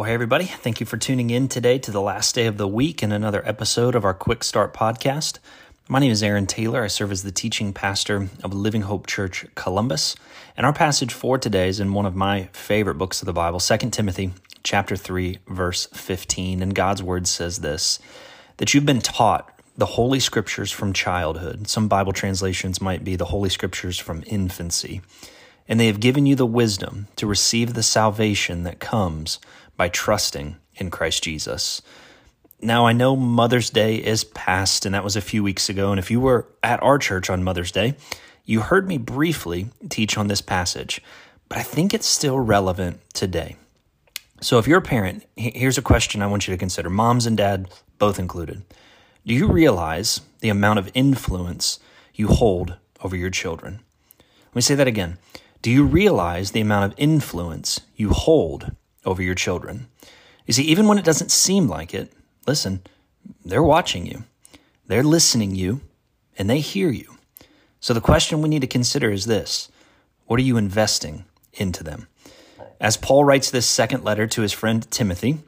Well, hey, everybody. Thank you for tuning in today to the last day of the week and another episode of our Quick Start podcast. My name is Aaron Taylor. I serve as the teaching pastor of Living Hope Church Columbus. And our passage for today is in one of my favorite books of the Bible, 2 Timothy chapter 3, verse 15. And God's word says this that you've been taught the Holy Scriptures from childhood. Some Bible translations might be the Holy Scriptures from infancy. And they have given you the wisdom to receive the salvation that comes by trusting in Christ Jesus. Now, I know Mother's Day is past, and that was a few weeks ago. And if you were at our church on Mother's Day, you heard me briefly teach on this passage, but I think it's still relevant today. So, if you're a parent, here's a question I want you to consider moms and dad, both included. Do you realize the amount of influence you hold over your children? Let me say that again. Do you realize the amount of influence you hold over your children. You see, even when it doesn't seem like it, listen, they're watching you, they're listening you, and they hear you. So the question we need to consider is this What are you investing into them? As Paul writes this second letter to his friend Timothy,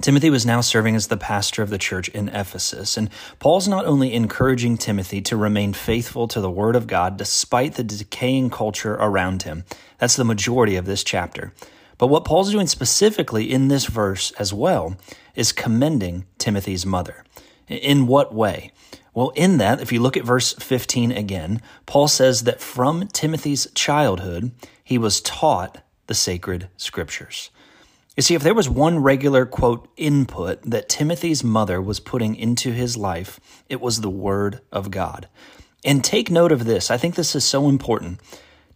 Timothy was now serving as the pastor of the church in Ephesus. And Paul's not only encouraging Timothy to remain faithful to the word of God despite the decaying culture around him. That's the majority of this chapter. But what Paul's doing specifically in this verse as well is commending Timothy's mother. In what way? Well, in that, if you look at verse 15 again, Paul says that from Timothy's childhood, he was taught the sacred scriptures. You see, if there was one regular quote input that Timothy's mother was putting into his life, it was the Word of God. And take note of this. I think this is so important.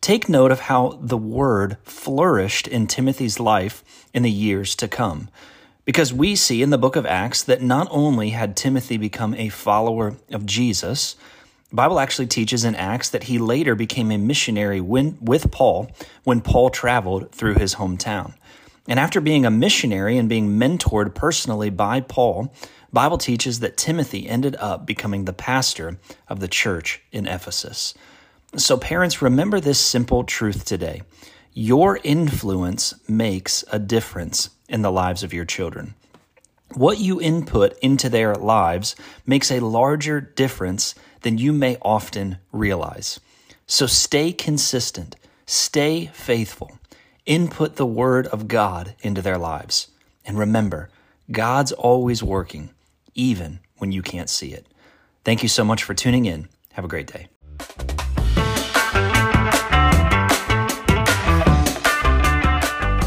Take note of how the word flourished in Timothy's life in the years to come. Because we see in the book of Acts that not only had Timothy become a follower of Jesus, the Bible actually teaches in Acts that he later became a missionary when, with Paul when Paul traveled through his hometown. And after being a missionary and being mentored personally by Paul, Bible teaches that Timothy ended up becoming the pastor of the church in Ephesus. So, parents, remember this simple truth today. Your influence makes a difference in the lives of your children. What you input into their lives makes a larger difference than you may often realize. So stay consistent, stay faithful, input the Word of God into their lives. And remember, God's always working, even when you can't see it. Thank you so much for tuning in. Have a great day.